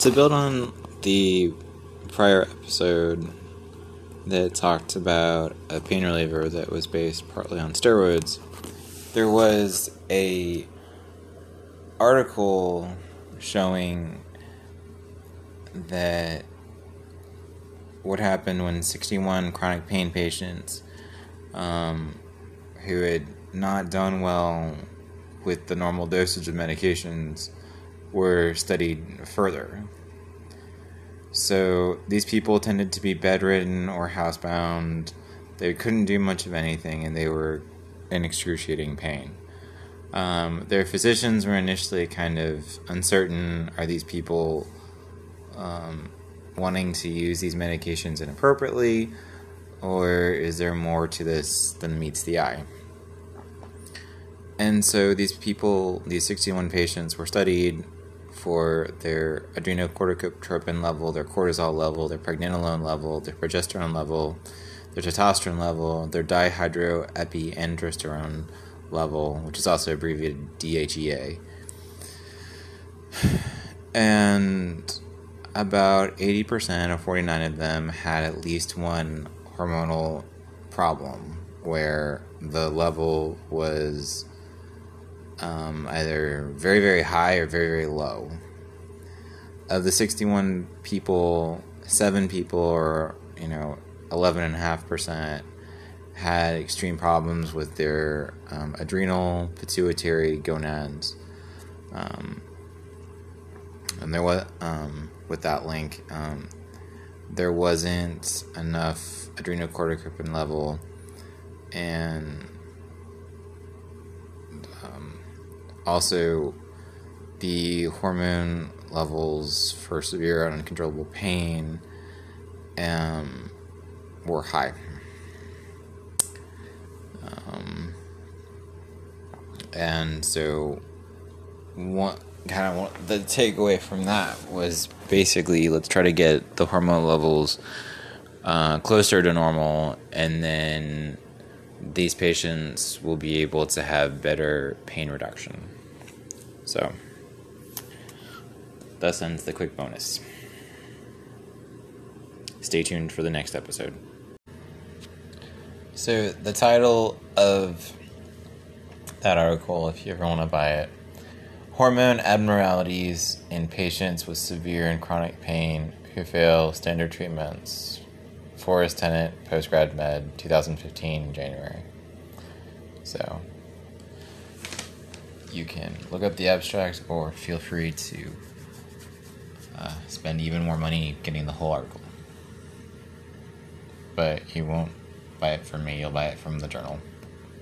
To build on the prior episode that talked about a pain reliever that was based partly on steroids, there was a article showing that what happened when 61 chronic pain patients um, who had not done well with the normal dosage of medications were studied further. So these people tended to be bedridden or housebound. They couldn't do much of anything and they were in excruciating pain. Um, their physicians were initially kind of uncertain are these people um, wanting to use these medications inappropriately, or is there more to this than meets the eye? And so these people, these 61 patients, were studied for their adrenocorticotropin level, their cortisol level, their pregnenolone level, their progesterone level, their testosterone level, their dihydroepiandrosterone level, which is also abbreviated DHEA. And about 80% or 49 of them had at least one hormonal problem where the level was um, either very, very high or very, very low. Of the 61 people, seven people, or, you know, 11.5%, had extreme problems with their um, adrenal, pituitary gonads. Um, and there was, um, with that link, um, there wasn't enough adrenocorticotropic level and also the hormone levels for severe and uncontrollable pain um, were high. Um, and so, one kind of the takeaway from that was basically let's try to get the hormone levels uh, closer to normal, and then these patients will be able to have better pain reduction. So, thus ends the quick bonus. Stay tuned for the next episode. So, the title of that article, if you ever want to buy it Hormone Abnormalities in Patients with Severe and Chronic Pain Who Fail Standard Treatments. Forest Tennant, Postgrad Med, 2015, January. So, you can look up the abstract or feel free to uh, spend even more money getting the whole article. But you won't buy it from me, you'll buy it from the journal.